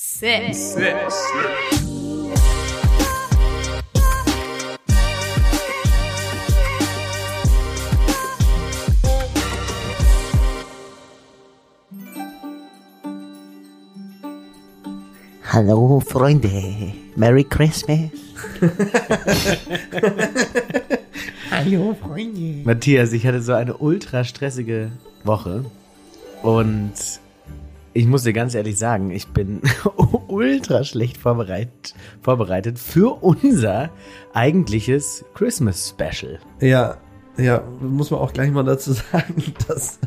Six. Six. Hallo Freunde, Merry Christmas. Hallo Freunde. Matthias, ich hatte so eine ultra stressige Woche und ich muss dir ganz ehrlich sagen, ich bin ultra schlecht vorbereitet, vorbereitet für unser eigentliches Christmas Special. Ja, ja, muss man auch gleich mal dazu sagen, dass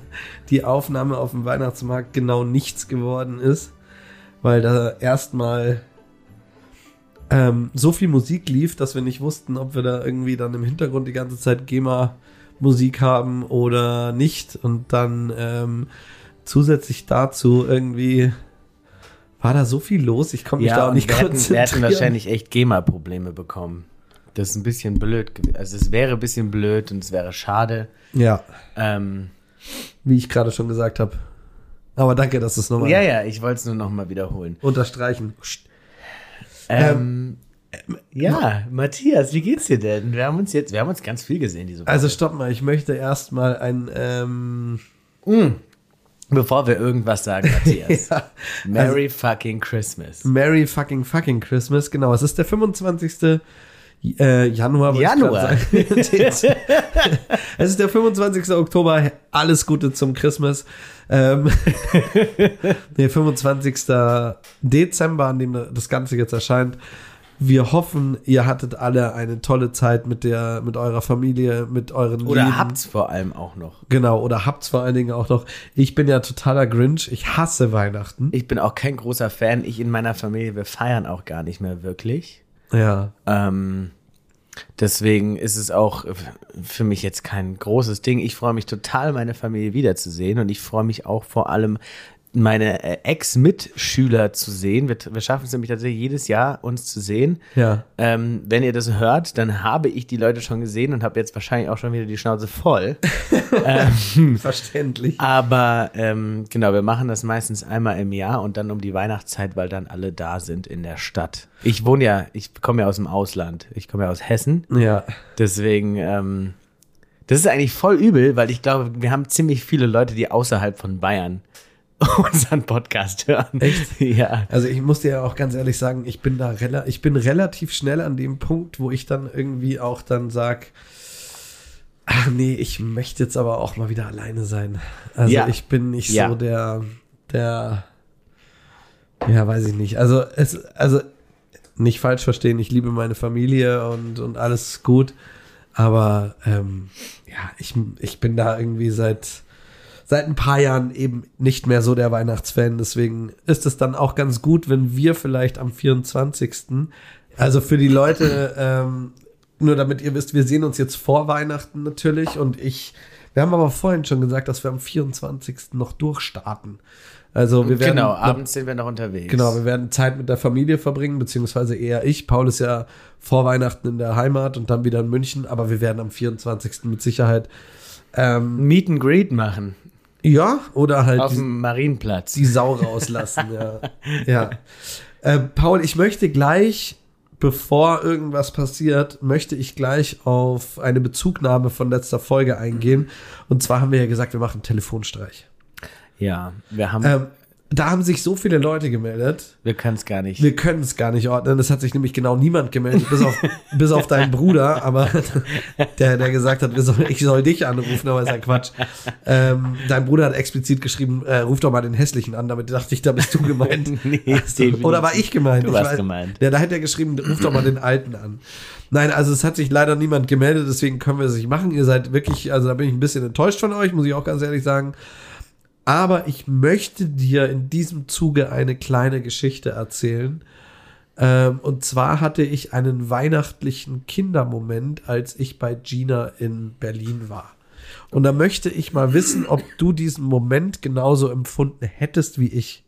die Aufnahme auf dem Weihnachtsmarkt genau nichts geworden ist, weil da erstmal ähm, so viel Musik lief, dass wir nicht wussten, ob wir da irgendwie dann im Hintergrund die ganze Zeit GEMA-Musik haben oder nicht. Und dann ähm, zusätzlich dazu irgendwie war da so viel los, ich konnte mich da auch nicht wir hätten, wir konzentrieren. hätten wahrscheinlich echt GEMA-Probleme bekommen. Das ist ein bisschen blöd. Also es wäre ein bisschen blöd und es wäre schade. Ja, Ähm, wie ich gerade schon gesagt habe. Aber danke, dass du es nochmal ja, ja, ich wollte es nur noch mal wiederholen. unterstreichen. Ähm, ja, Matthias, wie geht's dir denn? Wir haben uns jetzt, wir haben uns ganz viel gesehen diese Woche. Also stopp mal, ich möchte erstmal ein ähm, Bevor wir irgendwas sagen, Matthias. ja, Merry fucking Christmas. Merry fucking fucking Christmas. Genau, es ist der 25. Äh, Januar. Januar. es ist der 25. Oktober. Alles Gute zum Christmas. Ähm, der 25. Dezember, an dem das Ganze jetzt erscheint. Wir hoffen, ihr hattet alle eine tolle Zeit mit der, mit eurer Familie, mit euren Oder Lieben. habt's vor allem auch noch. Genau, oder habt's vor allen Dingen auch noch. Ich bin ja totaler Grinch. Ich hasse Weihnachten. Ich bin auch kein großer Fan. Ich in meiner Familie, wir feiern auch gar nicht mehr wirklich. Ja. Ähm, deswegen ist es auch für mich jetzt kein großes Ding. Ich freue mich total, meine Familie wiederzusehen und ich freue mich auch vor allem, meine äh, Ex-Mitschüler zu sehen. Wir, wir schaffen es nämlich tatsächlich jedes Jahr, uns zu sehen. Ja. Ähm, wenn ihr das hört, dann habe ich die Leute schon gesehen und habe jetzt wahrscheinlich auch schon wieder die Schnauze voll. Verständlich. Aber ähm, genau, wir machen das meistens einmal im Jahr und dann um die Weihnachtszeit, weil dann alle da sind in der Stadt. Ich wohne ja, ich komme ja aus dem Ausland. Ich komme ja aus Hessen. Ja. Deswegen, ähm, das ist eigentlich voll übel, weil ich glaube, wir haben ziemlich viele Leute, die außerhalb von Bayern unseren Podcast hören. Echt? Ja. Also ich muss dir ja auch ganz ehrlich sagen, ich bin da rela ich bin relativ schnell an dem Punkt, wo ich dann irgendwie auch dann sag, ach nee, ich möchte jetzt aber auch mal wieder alleine sein. Also Ja. ich bin nicht Ja. so der, der, ja, weiß ich nicht. Also es, also nicht falsch verstehen, ich liebe meine Familie und, und alles gut. Aber ähm, ja, ich, ich bin da irgendwie seit, seit ein paar Jahren eben nicht mehr so der Weihnachtsfan. Deswegen ist es dann auch ganz gut, wenn wir vielleicht am 24. Also für die Leute, ähm, nur damit ihr wisst, wir sehen uns jetzt vor Weihnachten natürlich und ich, wir haben aber vorhin schon gesagt, dass wir am 24. noch durchstarten. Also wir werden Genau, noch- abends sind wir noch unterwegs. Genau, wir werden Zeit mit der Familie verbringen, beziehungsweise eher ich. Paul ist ja vor Weihnachten in der Heimat und dann wieder in München, aber wir werden am 24. mit Sicherheit ähm, Meet and Greet machen. Ja oder halt Auf die, dem Marienplatz. die Sau rauslassen. ja. ja. Äh, Paul, ich möchte gleich, bevor irgendwas passiert, möchte ich gleich auf eine Bezugnahme von letzter Folge eingehen. Und zwar haben wir ja gesagt, wir machen Telefonstreich. Ja, wir haben, Ähm, da haben sich so viele Leute gemeldet. wir können es gar nicht. Wir können es gar nicht ordnen. Es hat sich nämlich genau niemand gemeldet, bis auf, bis auf deinen Bruder, aber der, der gesagt hat, soll, ich soll dich anrufen, aber ist ja Quatsch. Ähm, dein Bruder hat explizit geschrieben, äh, ruf doch mal den hässlichen an, damit dachte ich, da bist du gemeint. Nee, Also, oder war ich gemeint? Du Ich warst weiß- gemeint. Ja, da hätte er geschrieben, ruf doch mal den Alten an. Nein, also es hat sich leider niemand gemeldet, deswegen können wir es nicht machen. Ihr seid wirklich, also da bin ich ein bisschen enttäuscht von euch, muss ich auch ganz ehrlich sagen. Aber ich möchte dir in diesem Zuge eine kleine Geschichte erzählen. Ähm, und zwar hatte ich einen weihnachtlichen Kindermoment, als ich bei Gina in Berlin war. Und da möchte ich mal wissen, ob du diesen Moment genauso empfunden hättest wie ich.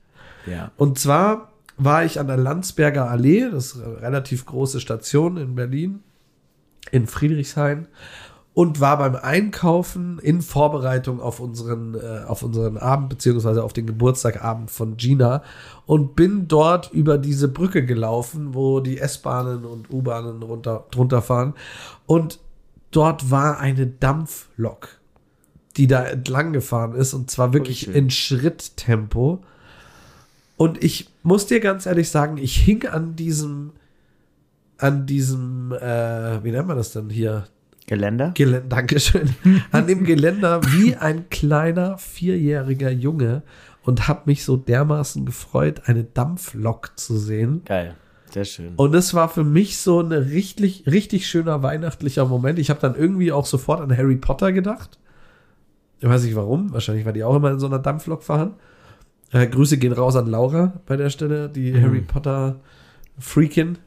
ja. Und zwar war ich an der Landsberger Allee, das ist eine relativ große Station in Berlin, in Friedrichshain. Und war beim Einkaufen in Vorbereitung auf unseren, äh, auf unseren Abend, beziehungsweise auf den Geburtstagabend von Gina und bin dort über diese Brücke gelaufen, wo die S-Bahnen und U-Bahnen runter, drunter fahren. Und dort war eine Dampflok, die da entlang gefahren ist und zwar wirklich schön. in Schritttempo. Und ich muss dir ganz ehrlich sagen, ich hing an diesem, an diesem, äh, wie nennt man das denn hier? Geländer? Geländer, Dankeschön, an dem Geländer wie ein kleiner vierjähriger Junge und habe mich so dermaßen gefreut, eine Dampflok zu sehen. Geil. Sehr schön. Und es war für mich so ein richtig, richtig schöner weihnachtlicher Moment. Ich habe dann irgendwie auch sofort an Harry Potter gedacht. Ich weiß nicht warum. Wahrscheinlich, weil die auch immer in so einer Dampflok fahren. Äh, Grüße gehen raus an Laura bei der Stelle, die Harry Potter Freakin.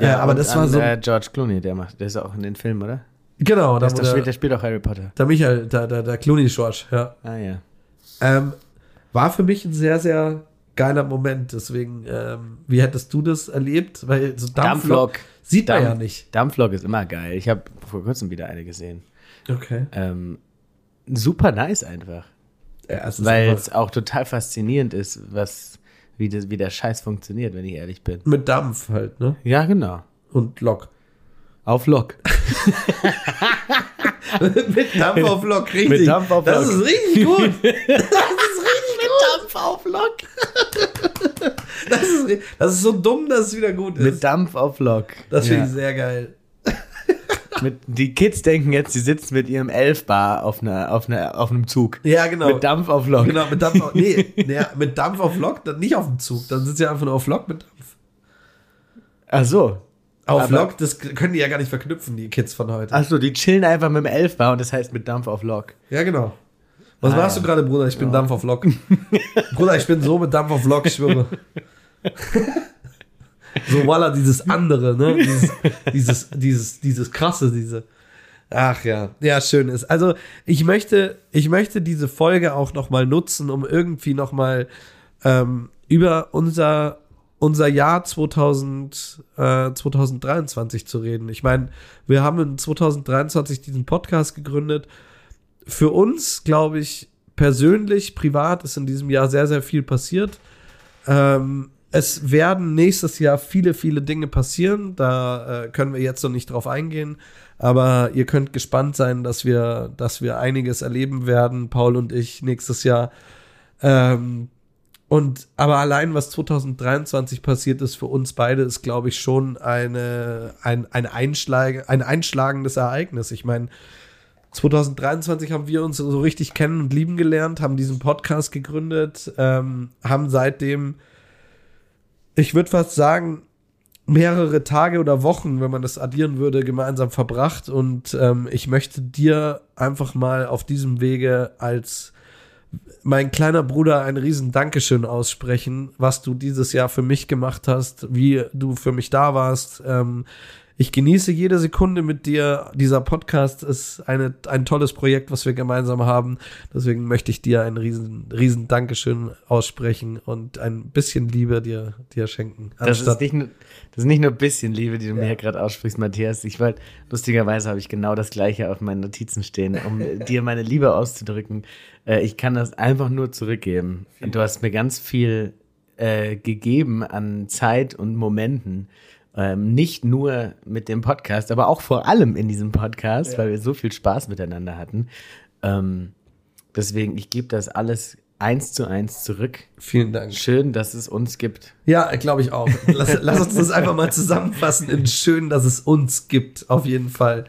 Ja, aber und das war an, so. Äh, George Clooney, der macht, der ist auch in den Filmen, oder? Genau, da wo der, spielt, der, der spielt auch Harry Potter. der Michael, der, der, der Clooney George, ja. Ah ja. Ähm, war für mich ein sehr, sehr geiler Moment. Deswegen, ähm, wie hättest du das erlebt? Weil so Dampflok, Dampflok. sieht man Dampf- ja nicht. Dampflok ist immer geil. Ich habe vor kurzem wieder eine gesehen. Okay. Ähm, super nice einfach. Ja, Weil es auch total faszinierend ist, was, wie, das, wie der Scheiß funktioniert, wenn ich ehrlich bin. mit Dampf halt, ne? Ja, genau. Und Lok. Auf Lok. mit Dampf auf Lok, richtig. Mit Dampf auf das Lok. ist richtig gut. Dampf auf Lok. Das ist, das ist so dumm, dass es wieder gut ist. Mit Dampf auf Lok. das finde Ja. ich sehr geil. Mit, die Kids denken jetzt, sie sitzen mit ihrem Elfbar auf, einer, auf, einer, auf einem Zug. Ja, genau. Mit Dampf auf Lok. Genau, mit Dampf auf, nee, nee, mit Dampf auf Lok, dann nicht auf dem Zug. Dann sitzt ja einfach nur auf Lok mit Dampf. Ach so. Auf Aber- Lok, das können die ja gar nicht verknüpfen, die Kids von heute. Ach so, die chillen einfach mit dem Elfbar und das heißt mit Dampf auf Lok. Ja, genau. Was Ah, machst ja. du gerade, Bruder? Ich bin Dampf auf Lok. Bruder, ich bin so mit Dampf auf Lok, ich schwöre. so, voila, dieses andere, ne? Dieses, dieses, dieses, dieses krasse, diese. Ach ja, ja, schön ist. Also, ich möchte, ich möchte diese Folge auch nochmal nutzen, um irgendwie nochmal ähm, über unser, unser Jahr 2000, äh, 2023 zu reden. Ich meine, wir haben in 2023 diesen Podcast gegründet für uns, glaube ich, persönlich, privat ist in diesem Jahr sehr, sehr viel passiert. Ähm, es werden nächstes Jahr viele, viele Dinge passieren. Da äh, können wir jetzt noch nicht drauf eingehen. Aber ihr könnt gespannt sein, dass wir, dass wir einiges erleben werden, Paul und ich, nächstes Jahr. Ähm, und aber allein, was 2023 passiert ist für uns beide, ist, glaube ich, schon eine, ein, ein, Einschlag, ein einschlagendes Ereignis. Ich meine, 2023 haben wir uns so richtig kennen und lieben gelernt, haben diesen Podcast gegründet, ähm, haben seitdem, ich würde fast sagen, mehrere Tage oder Wochen, wenn man das addieren würde, gemeinsam verbracht. Und ähm, ich möchte dir einfach mal auf diesem Wege als mein kleiner Bruder ein riesen Dankeschön aussprechen, was du dieses Jahr für mich gemacht hast, wie du für mich da warst. Ähm, ich genieße jede Sekunde mit dir. Dieser Podcast ist eine, ein tolles Projekt, was wir gemeinsam haben. Deswegen möchte ich dir ein riesen, riesen Dankeschön aussprechen und ein bisschen Liebe dir, dir schenken. Das ist, nicht nur, das ist nicht nur ein bisschen Liebe, die du mir hier gerade aussprichst, Matthias. Ich wollte, lustigerweise habe ich genau das Gleiche auf meinen Notizen stehen, um dir meine Liebe auszudrücken. Äh, ich kann das einfach nur zurückgeben. Du hast mir ganz viel äh, gegeben an Zeit und Momenten. Ähm, nicht nur mit dem Podcast, aber auch vor allem in diesem Podcast, weil wir so viel Spaß miteinander hatten. Ähm, deswegen, ich gebe das alles eins zu eins zurück. Vielen Dank. Schön, dass es uns gibt. Ja, glaube ich auch. Lass, lass uns das einfach mal zusammenfassen in schön, dass es uns gibt, auf jeden Fall.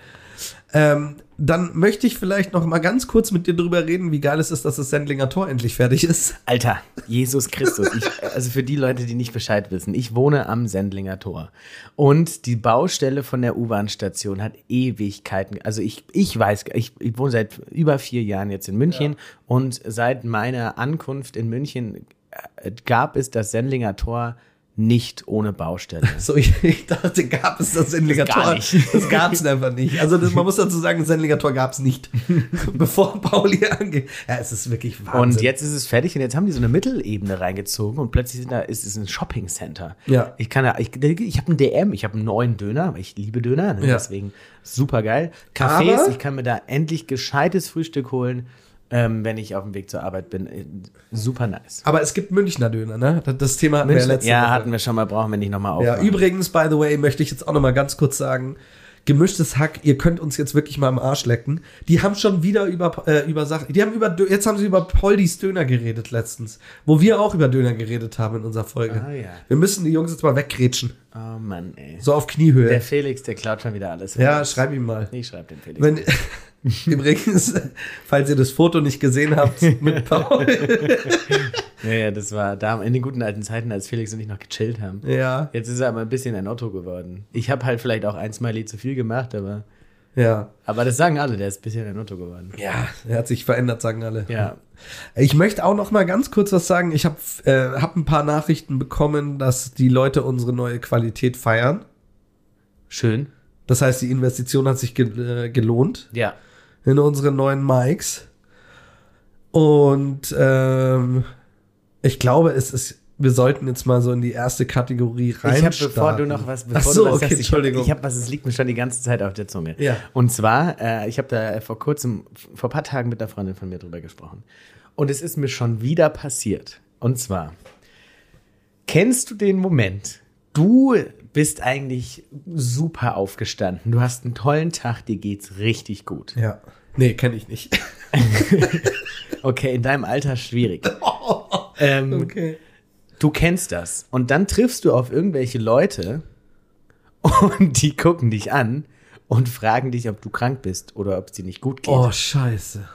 Ähm, dann möchte ich vielleicht noch mal ganz kurz mit dir drüber reden, wie geil es ist, dass das Sendlinger Tor endlich fertig ist. Alter, Jesus Christus. Ich, also für die Leute, die nicht Bescheid wissen, ich wohne am Sendlinger Tor. Und die Baustelle von der U-Bahn-Station hat Ewigkeiten. Also ich, ich weiß, ich, ich wohne seit über vier Jahren jetzt in München und seit meiner Ankunft in München äh, gab es das Sendlinger Tor nicht ohne Baustelle. So, ich, ich dachte, gab es das Sendlinger Das Tor? nicht. Das gab es einfach nicht. Also das, man muss dazu sagen, das Sendlinger Tor gab es nicht, bevor Pauli angeht. Ja, es ist wirklich Wahnsinn. Und jetzt ist es fertig und jetzt haben die so eine Mittelebene reingezogen und plötzlich da, ist es ein Shopping Center. Ja. Ich kann ja, ich, ich habe einen DM, ich habe einen neuen Döner, weil ich liebe Döner, ne? Ja. deswegen super geil. Cafés, Aber- ich kann mir da endlich gescheites Frühstück holen, ähm, wenn ich auf dem Weg zur Arbeit bin. Äh, Super nice. Aber es gibt Münchner Döner, ne? Das- Thema hatten wir ja letzte ja, Woche. hatten wir schon mal, brauchen wir nicht nochmal Ja, aufmachen. übrigens, by the way, möchte ich jetzt auch noch mal ganz kurz sagen, gemischtes Hack, ihr könnt uns jetzt wirklich mal am Arsch lecken. Die haben schon wieder über, äh, über Sachen, die haben über, jetzt haben sie über Poldis Döner geredet letztens, wo wir auch über Döner geredet haben in unserer Folge. Ah, ja. Wir müssen die Jungs jetzt mal weggrätschen. Oh Mann, ey. So auf Kniehöhe. Der Felix, der klaut schon wieder alles. ja, schreib ihm mal. Ich schreib den Felix. Wenn, übrigens, falls ihr das Foto nicht gesehen habt mit Paul. ja, ja, das war da in den guten alten Zeiten, als Felix und ich noch gechillt haben. ja, Jetzt ist er aber ein bisschen ein Otto geworden. Ich habe halt vielleicht auch ein Smiley zu viel gemacht, aber, ja. aber das sagen alle, der ist ein bisschen ein Otto geworden. Ja, er hat sich verändert, sagen alle. Ja. Ich möchte auch noch mal ganz kurz was sagen. Ich habe äh, hab ein paar Nachrichten bekommen, dass die Leute unsere neue Qualität feiern. Schön. Das heißt, die Investition hat sich ge äh, gelohnt Ja. In unsere neuen Mics. Und ähm, ich glaube, es ist, wir sollten jetzt mal so in die erste Kategorie rein. Ich habe, bevor du noch was, bevor Ach so, du was okay, sagst, ich habe, Entschuldigung. ich hab was, es liegt mir schon die ganze Zeit auf der Zunge. Ja. Und zwar, äh, ich habe da vor kurzem, vor ein paar Tagen mit einer Freundin von mir drüber gesprochen. Und es ist mir schon wieder passiert. Und zwar, kennst du den Moment, du bist eigentlich super aufgestanden, du hast einen tollen Tag, dir geht's richtig gut. Ja. Nee, kenne ich nicht. Okay, in deinem Alter schwierig. ähm, Okay. Du kennst das. Und dann triffst du auf irgendwelche Leute und die gucken dich an und fragen dich, ob du krank bist oder ob es dir nicht gut geht. Oh, scheiße.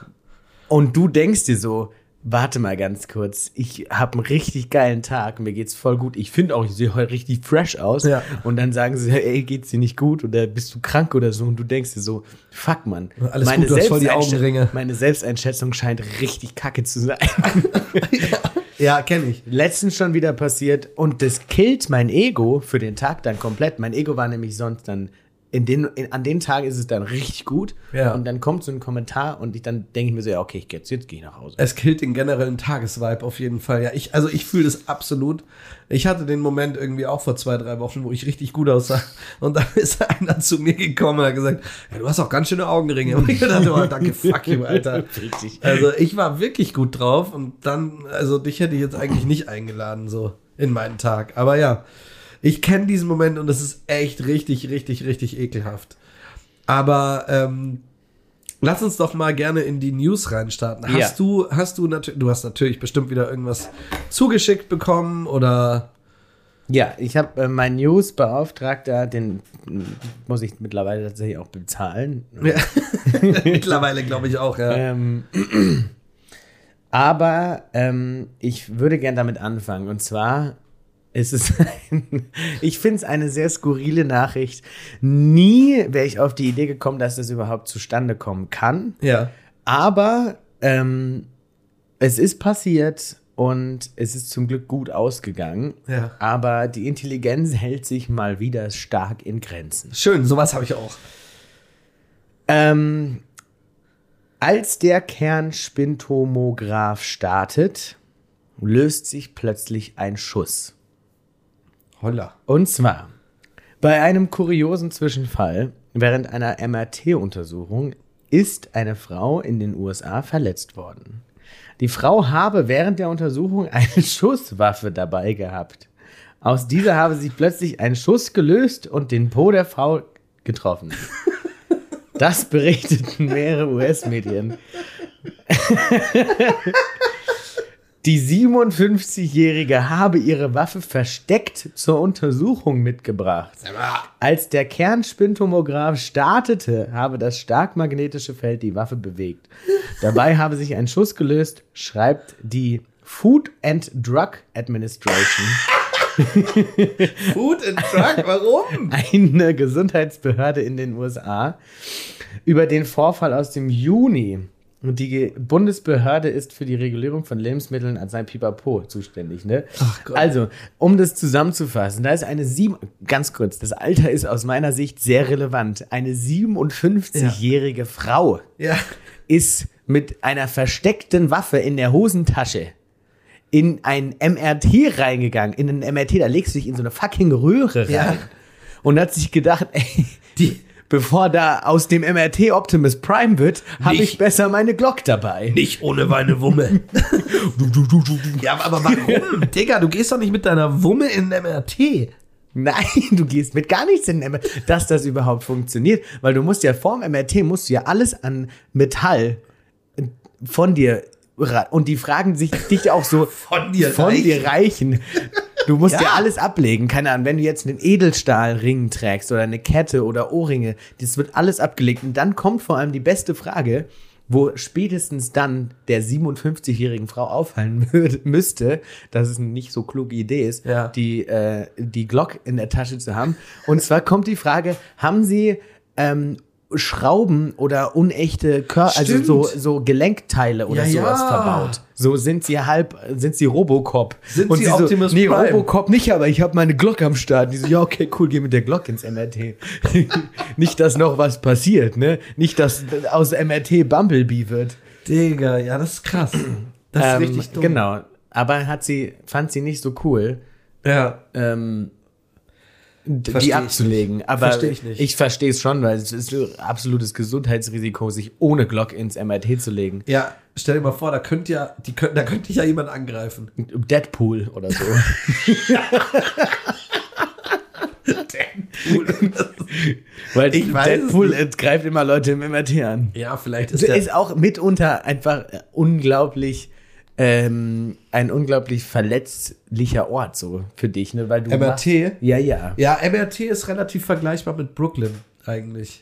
Und du denkst dir so, warte mal ganz kurz, ich habe einen richtig geilen Tag, mir geht's voll gut. Ich finde auch, ich sehe heute richtig fresh aus. Ja. Und dann sagen sie, ey, geht's dir nicht gut oder bist du krank oder so? Und du denkst dir so, fuck man, Alles gut, du hast voll die Augenringe. meine Selbsteinschätzung scheint richtig kacke zu sein. Ja, kenne ich. letztens schon wieder passiert und das killt mein Ego für den Tag dann komplett. Mein Ego war nämlich sonst dann in den, in, an den Tagen ist es dann richtig gut Ja. und dann kommt so ein Kommentar und ich dann denke ich mir so, ja, okay, ich jetzt, jetzt gehe ich nach Hause. Es killt den generellen Tagesvibe auf jeden Fall. Ja, ich, also ich fühle das absolut. Ich hatte den Moment irgendwie auch vor zwei, drei Wochen, wo ich richtig gut aussah. Und dann ist einer zu mir gekommen und hat gesagt, ja, du hast auch ganz schöne Augenringe. Und ich dachte, oh, danke, fuck you, Alter. Richtig. Also ich war wirklich gut drauf und dann, also dich hätte ich jetzt eigentlich nicht eingeladen, so in meinen Tag. Aber ja, ich kenne diesen Moment und es ist echt richtig, richtig, richtig ekelhaft. Aber ähm, lass uns doch mal gerne in die News reinstarten. Hast Ja. du, hast du natürlich, du hast natürlich bestimmt wieder irgendwas zugeschickt bekommen oder Ja, ich habe äh, meinen Newsbeauftragter, den muss ich mittlerweile tatsächlich auch bezahlen. ja. mittlerweile glaube ich auch, ja. Ähm, aber ähm, ich würde gern damit anfangen. Und zwar ist es ein, ich finde es eine sehr skurrile Nachricht. Nie wäre ich auf die Idee gekommen, dass das überhaupt zustande kommen kann. Ja. Aber ähm, es ist passiert und es ist zum Glück gut ausgegangen. Ja. Aber die Intelligenz hält sich mal wieder stark in Grenzen. Schön, sowas habe ich auch. Ähm, als der Kernspintomograph startet, löst sich plötzlich ein Schuss. Holla. Und zwar bei einem kuriosen Zwischenfall während einer MRT-Untersuchung ist eine Frau in den USA verletzt worden. Die Frau habe während der Untersuchung eine Schusswaffe dabei gehabt. Aus dieser habe sich plötzlich ein Schuss gelöst und den Po der Frau getroffen. Das berichteten mehrere US-Medien. Die 57-Jährige habe ihre Waffe versteckt zur Untersuchung mitgebracht. Als der Kernspintomograph startete, habe das stark magnetische Feld die Waffe bewegt. Dabei habe sich ein Schuss gelöst, schreibt die Food and Drug Administration, Food and Truck, warum? eine Gesundheitsbehörde in den USA, über den Vorfall aus dem Juni die Ge- Bundesbehörde ist für die Regulierung von Lebensmitteln an sein Pipapo zuständig, ne? Ach Gott. Also, um das zusammenzufassen, da ist eine sieben, ganz kurz, das Alter ist aus meiner Sicht sehr relevant. Eine 57-jährige Frau Ja. ist mit einer versteckten Waffe in der Hosentasche in ein MRT reingegangen. In ein MRT, da legst du dich in so eine fucking Röhre rein. Ja. Und hat sich gedacht, ey, Die, bevor da aus dem MRT Optimus Prime wird, habe ich besser meine Glock dabei. nicht ohne meine Wumme. ja, aber warum? Digga, du gehst doch nicht mit deiner Wumme in den MRT. Nein, du gehst mit gar nichts in den MRT, dass das überhaupt funktioniert. Weil du musst ja vorm MRT, musst du ja alles an Metall von dir und die fragen sich dich auch so Von dir von reichen. dir reichen. Du musst ja. Ja. alles ablegen. Keine Ahnung, wenn du jetzt einen Edelstahlring trägst oder eine Kette oder Ohrringe, das wird alles abgelegt. Und dann kommt vor allem die beste Frage, wo spätestens dann der 57-jährigen Frau auffallen würde, müsste, dass es eine nicht so kluge Idee ist, Ja. die, äh, die Glock in der Tasche zu haben. Und zwar kommt die Frage, haben Sie ähm, Schrauben oder unechte Kör also so, so Gelenkteile oder Ja, sowas ja. verbaut? So sind sie halb, sind sie Robocop. Sind Und sie so, Optimus nee, Prime? Robocop nicht, aber ich habe meine Glock am Start. Die so, ja, okay, cool, geh mit der Glock ins MRT. nicht, dass noch was passiert, ne? Nicht, dass aus MRT Bumblebee wird. Digga, ja, das ist krass. Das ist Ähm, richtig dumm. Genau. Aber hat sie, fand sie nicht so cool, Ja. ähm, die abzulegen. Aber Versteh ich nicht. ich verstehe es schon, weil es ist ein absolutes Gesundheitsrisiko, sich ohne Glock ins MRT zu legen. Ja, stell dir mal vor, da könnte ja, die könnten, da könnte dich ja jemand angreifen. Deadpool oder so. Weil Ich Deadpool greift immer Leute im MRT an. Ja, vielleicht ist Das der, ist auch mitunter einfach unglaublich, ähm, ein unglaublich verletzlicher Ort so für dich, ne? Weil du MRT? machst- ja, ja. Ja, MRT ist relativ vergleichbar mit Brooklyn eigentlich.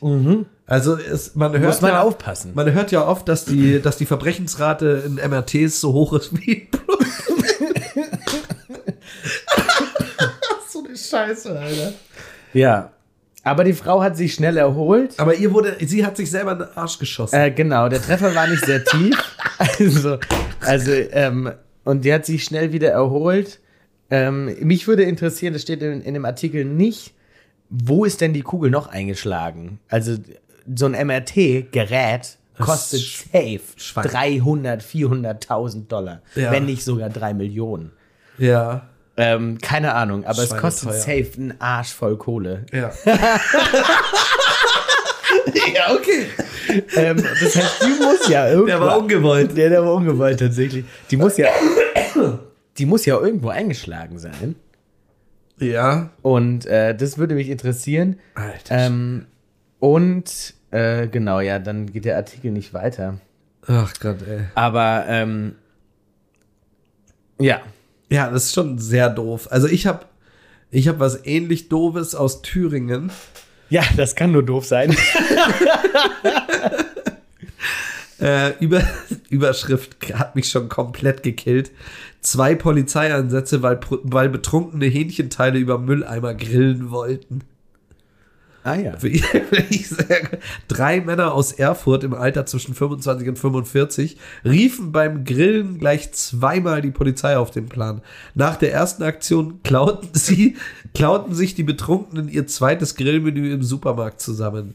Also ist, man hört Mhm. Muss man ja, aufpassen. Man hört ja oft, dass die, dass die Verbrechensrate in MRTs so hoch ist wie in Brooklyn. so eine Scheiße, Alter. Ja. Aber die Frau hat sich schnell erholt. Aber ihr wurde, sie hat sich selber in den Arsch geschossen. Äh, genau, der Treffer war nicht sehr tief. Also, also ähm, und die hat sich schnell wieder erholt. Ähm, mich würde interessieren, das steht in, in dem Artikel nicht, wo ist denn die Kugel noch eingeschlagen? Also so ein MRT-Gerät kostet safe schwank. 300, 400.000 Dollar, Ja. wenn nicht sogar 3 Millionen. ja. Ähm, keine Ahnung, aber es kostet safe einen Arsch voll Kohle. Ja. ja, okay. ähm, das heißt, die muss ja irgendwo. Der war ungewollt. Der, der war ungewollt tatsächlich. Die muss ja, die muss ja irgendwo eingeschlagen sein. Ja. Und äh, das würde mich interessieren. Alter. Ähm, und äh, genau, ja, dann geht der Artikel nicht weiter. Ach Gott, ey. Aber ähm, ja, Ja, das ist schon sehr doof. Also ich habe ich hab was ähnlich doofes aus Thüringen. ja, das kann nur doof sein. Äh, über, Überschrift hat mich schon komplett gekillt. Zwei Polizeieinsätze, weil, weil betrunkene Hähnchenteile über Mülleimer grillen wollten. Ah ja. Sage, Drei Männer aus Erfurt im Alter zwischen 25 und 45 riefen beim Grillen gleich zweimal die Polizei auf den Plan. Nach der ersten Aktion klauten sie, klauten sich die Betrunkenen ihr zweites Grillmenü im Supermarkt zusammen.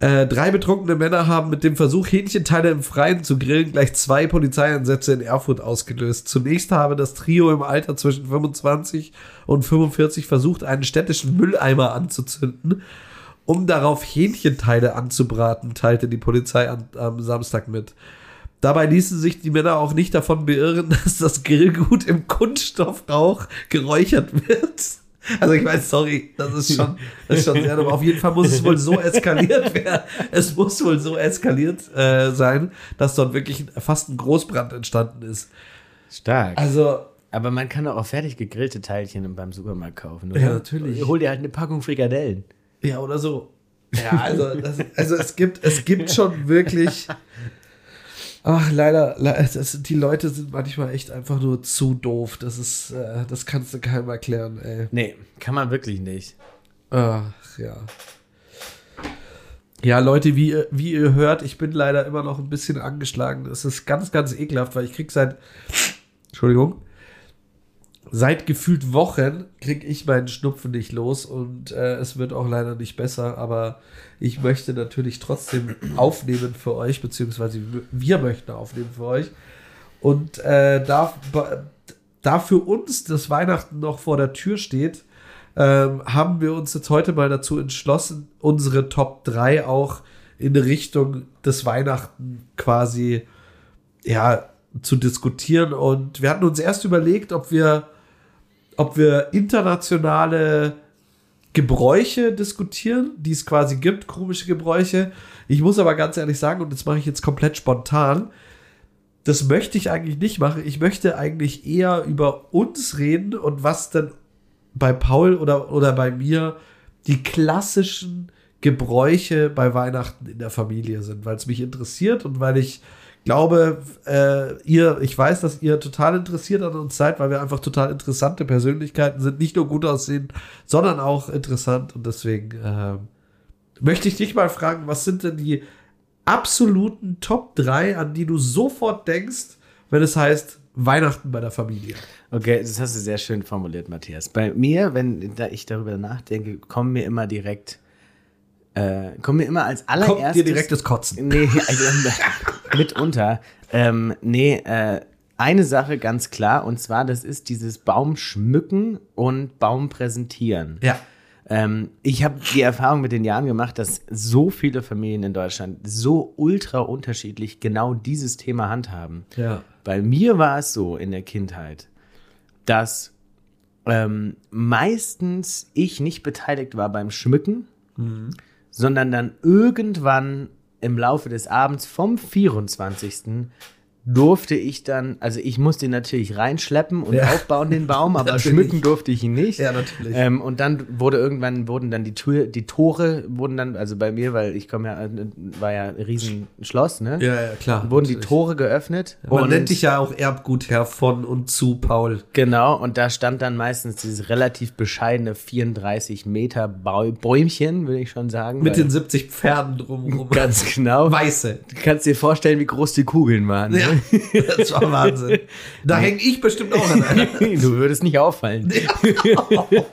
Äh, drei betrunkene Männer haben mit dem Versuch, Hähnchenteile im Freien zu grillen, gleich zwei Polizeieinsätze in Erfurt ausgelöst. Zunächst habe das Trio im Alter zwischen 25 und 45 versucht, einen städtischen Mülleimer anzuzünden, um darauf Hähnchenteile anzubraten, teilte die Polizei an, am Samstag mit. Dabei ließen sich die Männer auch nicht davon beirren, dass das Grillgut im Kunststoffrauch geräuchert wird. Also ich weiß, sorry, das ist schon, das ist schon sehr dumm. Auf jeden Fall muss es wohl so eskaliert werden. Es muss wohl so eskaliert äh, sein, dass dort wirklich fast ein Großbrand entstanden ist. Stark. Also Aber man kann doch auch fertig gegrillte Teilchen beim Supermarkt kaufen, oder? Ja, natürlich. Hol dir halt eine Packung Frikadellen. Ja, oder so. Ja, also, das, also es gibt, es gibt schon wirklich. Ach, leider, le- das, die Leute sind manchmal echt einfach nur zu doof. Das ist, äh, das kannst du keinem erklären, ey. Nee, kann man wirklich nicht. Ach, ja. Ja, Leute, wie, ihr- wie ihr hört, ich bin leider immer noch ein bisschen angeschlagen. Es ist ganz, ganz ekelhaft, weil ich krieg seit, Entschuldigung, seit gefühlt Wochen krieg ich meinen Schnupfen nicht los und äh, es wird auch leider nicht besser, aber ich möchte natürlich trotzdem aufnehmen für euch, beziehungsweise wir möchten aufnehmen für euch. Und äh, da, da für uns das Weihnachten noch vor der Tür steht, ähm, haben wir uns jetzt heute mal dazu entschlossen, unsere Top 3 auch in Richtung des Weihnachten quasi ja, zu diskutieren. Und wir hatten uns erst überlegt, ob wir, ob wir internationale Gebräuche diskutieren, die es quasi gibt, komische Gebräuche. Ich muss aber ganz ehrlich sagen, und das mache ich jetzt komplett spontan, das möchte ich eigentlich nicht machen. Ich möchte eigentlich eher über uns reden und was denn bei Paul oder, oder bei mir die klassischen Gebräuche bei Weihnachten in der Familie sind, weil es mich interessiert und weil ich glaube, äh, ihr, ich weiß, dass ihr total interessiert an uns seid, weil wir einfach total interessante Persönlichkeiten sind, nicht nur gut aussehen, sondern auch interessant und deswegen äh, möchte ich dich mal fragen, was sind denn die absoluten Top 3, an die du sofort denkst, wenn es heißt Weihnachten bei der Familie? Okay, das hast du sehr schön formuliert, Matthias. Bei mir, wenn ich darüber nachdenke, kommen mir immer direkt, äh, kommen mir immer als allererstes. Kommt dir direkt das Kotzen. Nee, also, mitunter. Ähm, nee, äh, eine Sache ganz klar, und zwar, das ist dieses Baum schmücken und Baum präsentieren. Ja. Ähm, ich habe die Erfahrung mit den Jahren gemacht, dass so viele Familien in Deutschland so ultra unterschiedlich genau dieses Thema handhaben. Ja. Bei mir war es so in der Kindheit, dass ähm, meistens ich nicht beteiligt war beim Schmücken, sondern dann irgendwann im Laufe des Abends vom 24. durfte ich dann, also ich musste ihn natürlich reinschleppen und Ja. aufbauen den Baum, aber schmücken durfte ich ihn nicht. Ja, natürlich. Ähm, und dann wurde irgendwann wurden dann die Tür, die Tore wurden dann, also bei mir, weil ich komme ja, war ja ein Riesenschloss, ne? Ja, ja, klar. Wurden die natürlich. Tore geöffnet. Man und- nennt dich ja auch Erbgutherr von und zu Paul. Genau, und da stand dann meistens dieses relativ bescheidene 34 Meter Bäumchen, würde ich schon sagen. Mit den 70 Pferden drumherum. ganz genau. Weiße. Du kannst dir vorstellen, wie groß die Kugeln waren. Ja, Ne? das war Wahnsinn. Da hänge ich bestimmt auch an einer. du würdest nicht auffallen.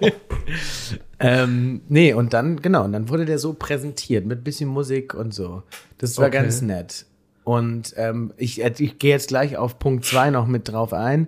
ähm, nee, und dann, genau, und dann wurde der so präsentiert mit bisschen Musik und so. Das war Okay. ganz nett. Und ähm, ich, äh, ich gehe jetzt gleich auf Punkt zwei noch mit drauf ein.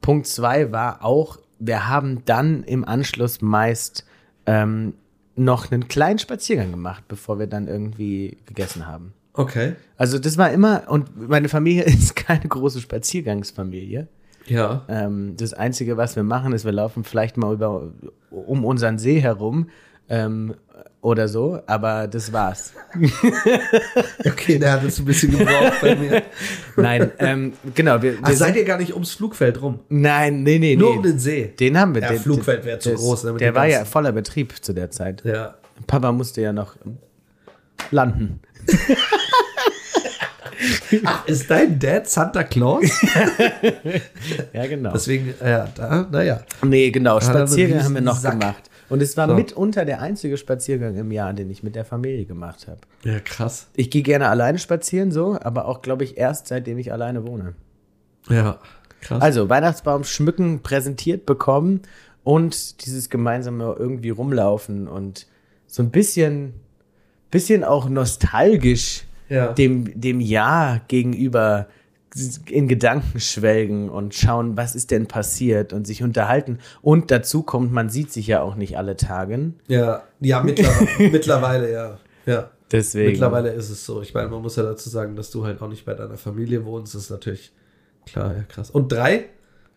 Punkt zwei war auch, wir haben dann im Anschluss meist ähm, noch einen kleinen Spaziergang gemacht, bevor wir dann irgendwie gegessen haben. Okay. Also das war immer, und meine Familie ist keine große Spaziergangsfamilie. Ja. Ähm, das Einzige, was wir machen, ist, wir laufen vielleicht mal über, um unseren See herum ähm, oder so, aber das war's. Okay, der hat es ein bisschen gebraucht bei mir. Nein, ähm, genau. Wir, wir Ach, seid ihr gar nicht ums Flugfeld rum? Nein, nee, nee, Nur nee. um den See. Den haben wir. Ja, den, Flugfeld wäre zu groß, ne, Der war ja voller Betrieb zu der Zeit. Ja. Papa musste ja noch landen. Ach, ist dein Dad Santa Claus? Ja, genau. Deswegen, ja, da, naja. Nee, genau, er Spaziergang haben wir noch Riesensack. gemacht. Und es war So. mitunter der einzige Spaziergang im Jahr, den ich mit der Familie gemacht habe. Ja, krass. Ich gehe gerne alleine spazieren, so, aber auch, glaube ich, erst seitdem ich alleine wohne. Ja, krass. Also, Weihnachtsbaum schmücken, präsentiert bekommen und dieses gemeinsame irgendwie rumlaufen und so ein bisschen, bisschen auch nostalgisch Ja. dem, dem Jahr gegenüber in Gedanken schwelgen und schauen, was ist denn passiert und sich unterhalten. Und dazu kommt, man sieht sich ja auch nicht alle Tage. ja, ja mittlerweile, mittlerweile, ja. Ja. Deswegen. Mittlerweile ist es so. Ich meine, man muss ja dazu sagen, dass du halt auch nicht bei deiner Familie wohnst. Das ist natürlich klar, ja, krass. Und drei?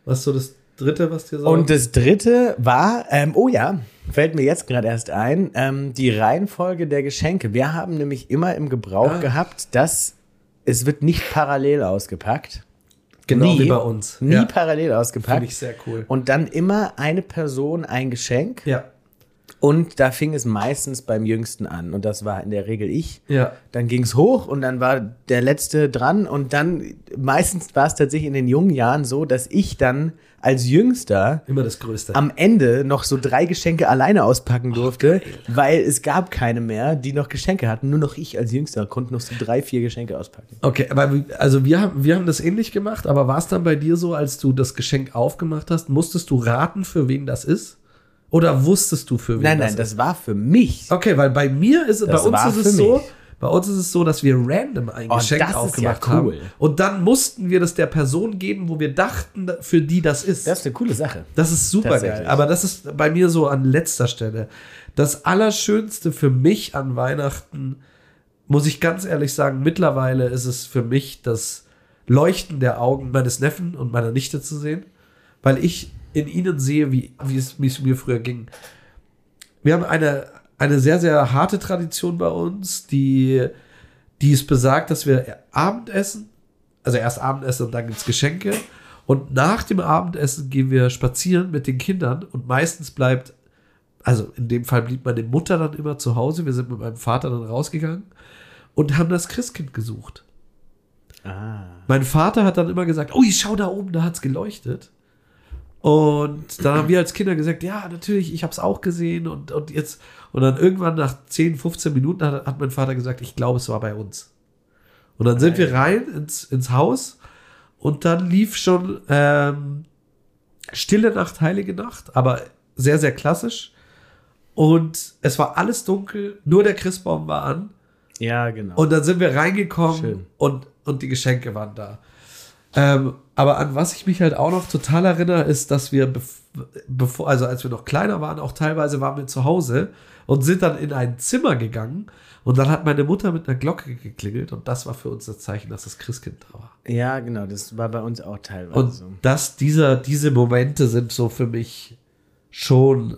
Was so das dritte, was dir so. Und das dritte war, ähm, oh ja, fällt mir jetzt gerade erst ein, ähm, die Reihenfolge der Geschenke. Wir haben nämlich immer im Gebrauch Ah. gehabt, dass es wird nicht parallel ausgepackt. genau nie, wie bei uns. Nie ja. parallel ausgepackt. Finde ich sehr cool. Und dann immer eine Person ein Geschenk. Ja. Und da fing es meistens beim Jüngsten an. Und das war in der Regel ich. Ja. Dann ging es hoch und dann war der Letzte dran. Und dann, meistens war es tatsächlich in den jungen Jahren so, dass ich dann als Jüngster Immer das Größte. am Ende noch so drei Geschenke alleine auspacken durfte, weil es gab keine mehr, die noch Geschenke hatten. Nur noch ich als Jüngster konnte noch so drei, vier Geschenke auspacken. Okay, aber also wir haben, wir haben das ähnlich gemacht, aber war es dann bei dir so, als du das Geschenk aufgemacht hast, musstest du raten, für wen das ist? Oder wusstest du, für wen Nein, das nein, ist? das war für mich. Okay, weil bei mir ist es, bei Das uns ist es so, mich. bei uns ist es so, dass wir random ein Oh, Geschenk das ist aufgemacht ja cool. haben. Und dann mussten wir das der Person geben, wo wir dachten, für die das ist. Das ist eine coole Sache. Das ist super geil. Aber das ist bei mir so an letzter Stelle. Das Allerschönste für mich an Weihnachten, muss ich ganz ehrlich sagen, mittlerweile ist es für mich das Leuchten der Augen meines Neffen und meiner Nichte zu sehen, weil ich in ihnen sehe, wie, wie, es, es mir früher ging. Wir haben eine, eine sehr, sehr harte Tradition bei uns, die, die es besagt, dass wir Abendessen, also erst Abendessen und dann gibt's Geschenke. Und nach dem Abendessen gehen wir spazieren mit den Kindern und meistens bleibt, also in dem Fall blieb meine Mutter dann immer zu Hause. Wir sind mit meinem Vater dann rausgegangen und haben das Christkind gesucht. Ah. Mein Vater hat dann immer gesagt, ui, schau da oben, da hat's geleuchtet. Und dann haben wir als Kinder gesagt, ja, natürlich, ich habe es auch gesehen und, und jetzt, und dann irgendwann nach 10, 15 Minuten hat, hat mein Vater gesagt, ich glaube, es war bei uns. Und dann sind wir rein ins, ins Haus und dann lief schon ähm, Stille Nacht, Heilige Nacht, aber sehr, sehr klassisch. Und es war alles dunkel, nur der Christbaum war an. Ja, genau. Und dann sind wir reingekommen Schön. und, und die Geschenke waren da. Ähm, aber an was ich mich halt auch noch total erinnere, ist, dass wir, bev bevor, also als wir noch kleiner waren, auch teilweise waren wir zu Hause und sind dann in ein Zimmer gegangen und dann hat meine Mutter mit einer Glocke geklingelt und das war für uns das Zeichen, dass das Christkind da war. ja, genau. Das war bei uns auch teilweise Und so. das, dieser, diese Momente sind so für mich schon,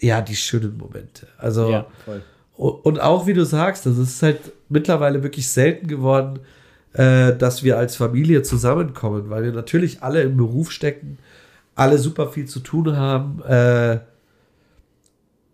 ja, die schönen Momente. Also, Ja, voll. und auch wie du sagst, das ist halt mittlerweile wirklich selten geworden, äh, dass wir als Familie zusammenkommen, weil wir natürlich alle im Beruf stecken, alle super viel zu tun haben. Äh,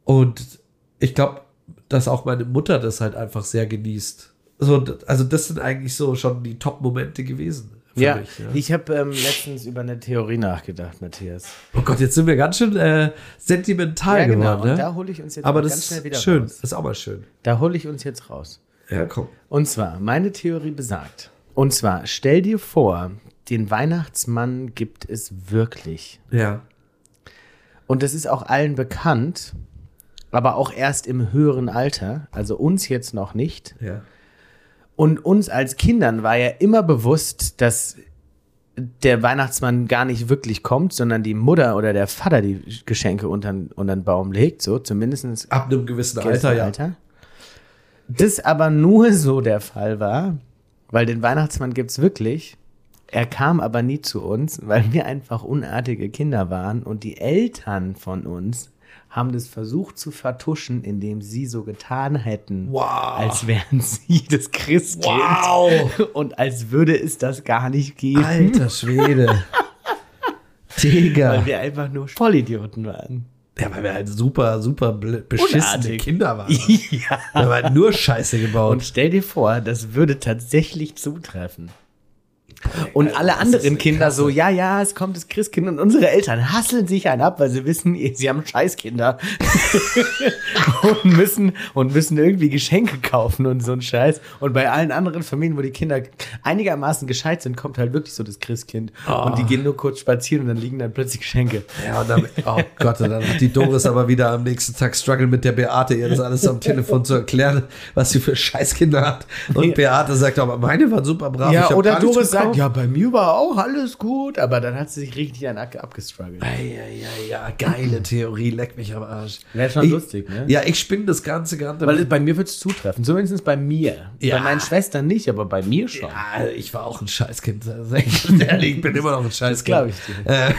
und ich glaube, dass auch meine Mutter das halt einfach sehr genießt. So, also das sind eigentlich so schon die Top-Momente gewesen. für Ja, mich, ja. ich habe ähm, letztens über eine Theorie nachgedacht, Matthias. Oh Gott, jetzt sind wir ganz schön äh, sentimental Ja, genau. geworden. Und Ne? da hole ich uns jetzt Aber das ganz schnell wieder ist schön. raus. Das ist auch mal schön. Da hole ich uns jetzt raus. Ja, komm. Und zwar, meine Theorie besagt. Und zwar, stell dir vor, den Weihnachtsmann gibt es wirklich. Ja. Und das ist auch allen bekannt, aber auch erst im höheren Alter, also uns jetzt noch nicht. Ja. Und uns als Kindern war ja immer bewusst, dass der Weihnachtsmann gar nicht wirklich kommt, sondern die Mutter oder der Vater die Geschenke unter, unter den Baum legt, so zumindest Ab einem gewissen gewissen Alter, ja. Das aber nur so der Fall war, weil den Weihnachtsmann gibt's wirklich. Er kam aber nie zu uns, weil wir einfach unartige Kinder waren und die Eltern von uns haben das versucht zu vertuschen, indem sie so getan hätten, Wow. als wären sie das Christkind Wow. und als würde es das gar nicht geben, Alter Schwede. Digga. weil wir einfach nur Vollidioten waren. Ja, weil wir halt super, super beschissene Unartig. Kinder waren. ja. Wir haben halt nur Scheiße gebaut. Und stell dir vor, das würde tatsächlich zutreffen. Und alle das ist anderen Kinder so, ja, ja, es kommt das Christkind und unsere Eltern hasseln sich einen ab, weil sie wissen, sie haben Scheißkinder und müssen und müssen irgendwie Geschenke kaufen und so ein Scheiß. Und bei allen anderen Familien, wo die Kinder einigermaßen gescheit sind, kommt halt wirklich so das Christkind und die gehen nur kurz spazieren und dann liegen dann plötzlich Geschenke. ja, und dann, oh Gott, und dann hat die Doris aber wieder am nächsten Tag struggle mit der Beate, ihr das alles am Telefon zu erklären, was sie für Scheißkinder hat. Und Beate sagt aber, meine waren super brav. Ja, oder Doris sagt, gekauft. ja, bei mir war auch alles gut, aber dann hat sie sich richtig an ab abgestruggelt. Ja, ja, ja, geile Theorie, leck mich am Arsch. Wäre schon ich, lustig, ne? Ja, ich spinne das Ganze gerade. Weil bei mir wird es zutreffen. Zumindest bei mir. Ja. Bei meinen Schwestern nicht, aber bei mir schon. Ja, ich war auch ein Scheißkind. Also ich bin ehrlich, ich bin immer noch ein Scheißkind. glaub ich dir.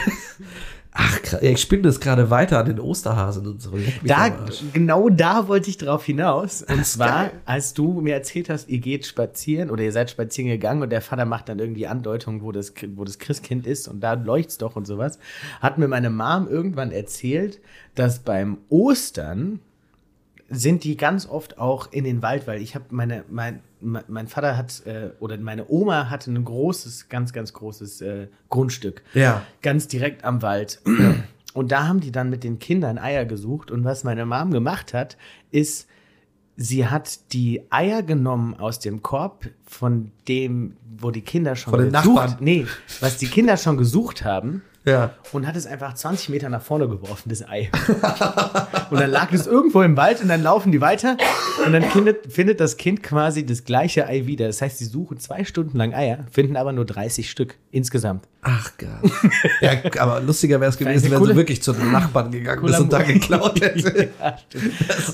Ach, ich spinne das gerade weiter an den Osterhasen und so. Da, genau da wollte ich drauf hinaus. Und ist zwar, geil. als du mir erzählt hast, ihr geht spazieren oder ihr seid spazieren gegangen und der Vater macht dann irgendwie Andeutungen, wo das, wo das Christkind ist und da leuchtet's doch und sowas, hat mir meine Mom irgendwann erzählt, dass beim Ostern sind die ganz oft auch in den Wald, weil ich habe meine, mein, mein Vater hat äh, oder meine Oma hatte ein großes, ganz, ganz großes äh, Grundstück. Ja. Ganz direkt am Wald. Und da haben die dann mit den Kindern Eier gesucht. Und was meine Mom gemacht hat, ist, sie hat die Eier genommen aus dem Korb von dem, wo die Kinder schon Von den gesucht, Nachbarn. nee, was die Kinder schon gesucht haben Ja. und hat es einfach 20 Meter nach vorne geworfen, das Ei. und dann lag es irgendwo im Wald und dann laufen die weiter und dann findet, findet das Kind quasi das gleiche Ei wieder. Das heißt, sie suchen zwei Stunden lang Eier, finden aber nur 30 Stück insgesamt. Ach, geil. ja, aber lustiger wäre es gewesen, wenn sie wirklich zu den Nachbarn gegangen ist und da geklaut hätte. Ja,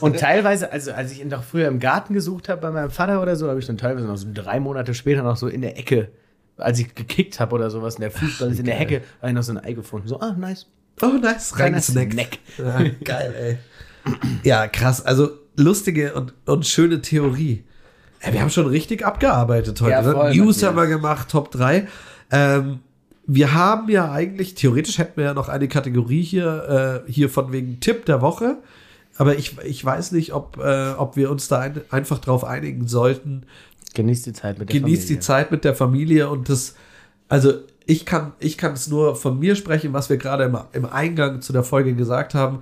und teilweise, also als ich ihn doch früher im Garten gesucht habe bei meinem Vater oder so, habe ich dann teilweise noch so drei Monate später noch so in der Ecke, als ich gekickt habe oder sowas, und der Fußball ist in der Hecke, habe ich noch so ein Ei gefunden. So, ah, nice. Oh, nice. Kleiner Reingesnackt. Snack. Ja, geil, ey. Ja, krass. Also lustige und, und schöne Theorie. Ey, wir haben schon richtig abgearbeitet heute. Ja, ne? voll, News haben wir gemacht, Top 3. Ähm, wir haben ja eigentlich, theoretisch hätten wir ja noch eine Kategorie hier, äh, hier von wegen Tipp der Woche. Aber ich, ich weiß nicht, ob, äh, ob wir uns da ein, einfach drauf einigen sollten, Genießt die Zeit mit der genießt Familie. die Zeit mit der Familie und das, also ich kann, ich kann es nur von mir sprechen, was wir gerade im, im Eingang zu der Folge gesagt haben,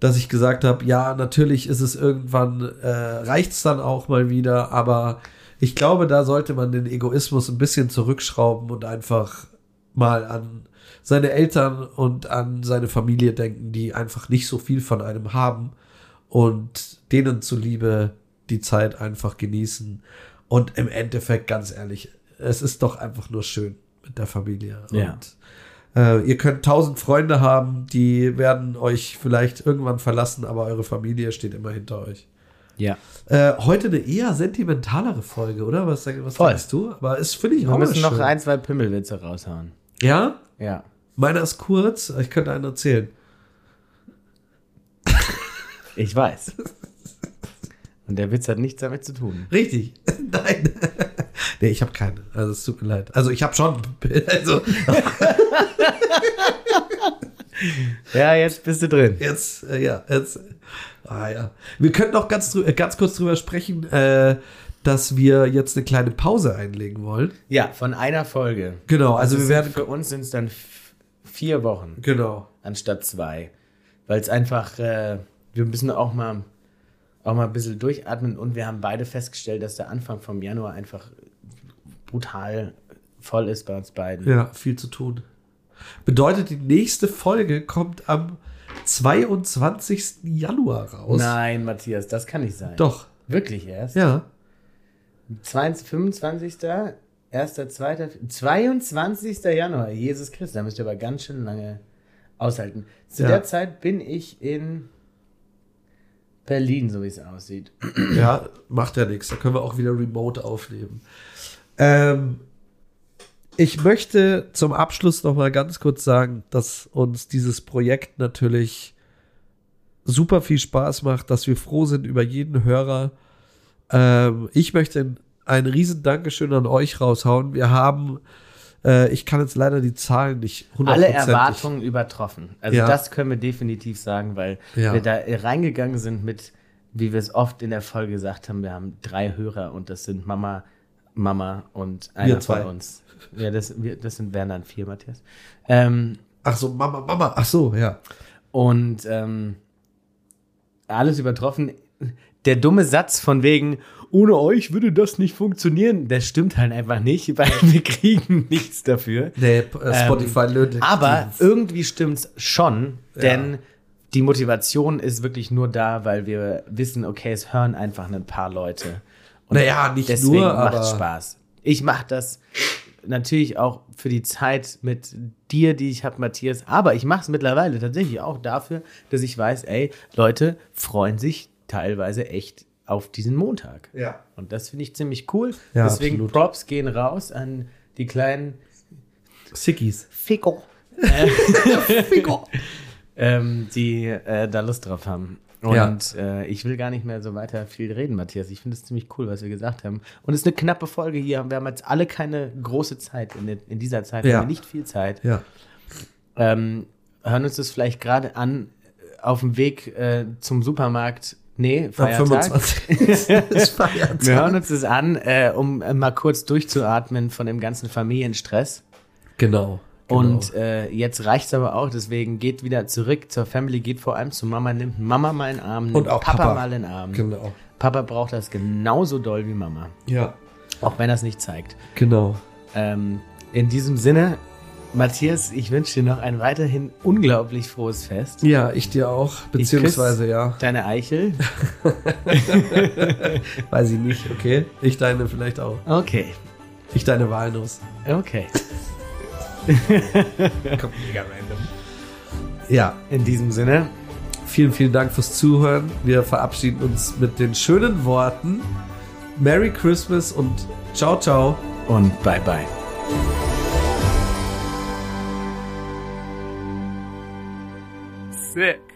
dass ich gesagt habe, ja, natürlich ist es irgendwann, äh, reicht es dann auch mal wieder, aber ich glaube, da sollte man den Egoismus ein bisschen zurückschrauben und einfach mal an seine Eltern und an seine Familie denken, die einfach nicht so viel von einem haben und denen zuliebe die Zeit einfach genießen. Und im Endeffekt, ganz ehrlich, es ist doch einfach nur schön mit der Familie. Ja. Und äh, ihr könnt tausend Freunde haben, die werden euch vielleicht irgendwann verlassen, aber eure Familie steht immer hinter euch. Ja. Äh, heute eine eher sentimentalere Folge, oder? Was, was sagst du? Aber es finde ich Wir auch müssen noch schön. ein, zwei Pimmelwitze raushauen. Ja? Ja. Meiner ist kurz, ich könnte einen erzählen. Ich weiß. Und der Witz hat nichts damit zu tun. Richtig. Nein. nee, ich habe keine. Also es tut mir leid. Also ich habe schon. Also Ja, jetzt bist du drin. jetzt, äh, ja, jetzt. Ah ja. Wir könnten noch ganz, äh, ganz kurz drüber sprechen, äh, dass wir jetzt eine kleine Pause einlegen wollen. Ja, von einer Folge. Genau, also Das wir werden. Für uns sind es dann vier Wochen Genau. anstatt zwei. Weil es einfach, äh, wir müssen auch mal, auch mal ein bisschen durchatmen und wir haben beide festgestellt, dass der Anfang vom Januar einfach brutal voll ist bei uns beiden. Ja, viel zu tun. Bedeutet, die nächste Folge kommt am 22. Januar raus. Nein, Matthias, das kann nicht sein. Doch. Wirklich erst? Ja. 22, 25. 1., 2., 22. Januar. Jesus Christus, da müsst ihr aber ganz schön lange aushalten. Zu Ja. der Zeit bin ich in Berlin, so wie es aussieht. Ja, macht ja nichts. Da können wir auch wieder remote aufnehmen. Ähm, ich möchte zum Abschluss noch mal ganz kurz sagen, dass uns dieses Projekt natürlich super viel Spaß macht, dass wir froh sind über jeden Hörer. Ähm, ich möchte ein, riesen Dankeschön an euch raushauen. Wir haben, äh, ich kann jetzt leider die Zahlen nicht Alle hundertprozentig. Erwartungen übertroffen. Also Ja. das können wir definitiv sagen, weil Ja. wir da reingegangen sind mit, wie wir es oft in der Folge gesagt haben, wir haben drei Hörer und das sind Mama, Mama und einer Wir zwei. von uns. Ja, das, wir, das sind wären dann vier, Matthias. Ähm, Ach so, Mama, Mama. Ach so, ja. Und ähm, alles übertroffen. Der dumme Satz von wegen, ohne euch würde das nicht funktionieren, der stimmt halt einfach nicht, weil wir kriegen nichts dafür. Nee, äh, Spotify Ähm, löt. Aber irgendwie stimmt's schon, denn Ja. die Motivation ist wirklich nur da, weil wir wissen, okay, es hören einfach ein paar Leute. Und Naja, nicht deswegen nur, macht aber- Spaß. Ich mache das natürlich auch für die Zeit mit dir, die ich habe, Matthias. Aber ich mache es mittlerweile tatsächlich auch dafür, dass ich weiß, ey, Leute freuen sich teilweise echt auf diesen Montag. Ja. Und das finde ich ziemlich cool. Ja, Deswegen absolut. Props gehen raus an die kleinen Sickies. Ficker. ähm, die äh, da Lust drauf haben. Und äh, ich will gar nicht mehr so weiter viel reden, Matthias. Ich finde es ziemlich cool, was wir gesagt haben. Und es ist eine knappe Folge hier. Wir haben jetzt alle keine große Zeit. In, der- in dieser Zeit Ja. haben wir nicht viel Zeit. Ja. Ähm, hören uns das vielleicht gerade an äh, auf dem Weg äh, zum Supermarkt. Nee, Feiertag. 25. ist Feiertag. Wir hören uns das an, äh, um äh, mal kurz durchzuatmen von dem ganzen Familienstress. Genau. genau. Und äh, jetzt reicht's aber auch, deswegen geht wieder zurück zur Family, geht vor allem zu Mama, nimmt Mama mal in den Arm, nimmt Und auch Papa, Papa. mal in den Arm. genau. Papa braucht das genauso doll wie Mama, Ja, auch wenn er es nicht zeigt. genau. Ähm, in diesem Sinne, Matthias, ich wünsche dir noch ein weiterhin unglaublich frohes Fest. Ja, ich dir auch, beziehungsweise ja, Deine Eichel. weiß ich nicht, okay. Ich deine vielleicht auch. Okay, Ich deine Walnuss. okay. Kommt mega random. Ja, In diesem Sinne, vielen, vielen Dank fürs Zuhören. Wir verabschieden uns mit den schönen Worten Merry Christmas und ciao, ciao. und bye bye. it.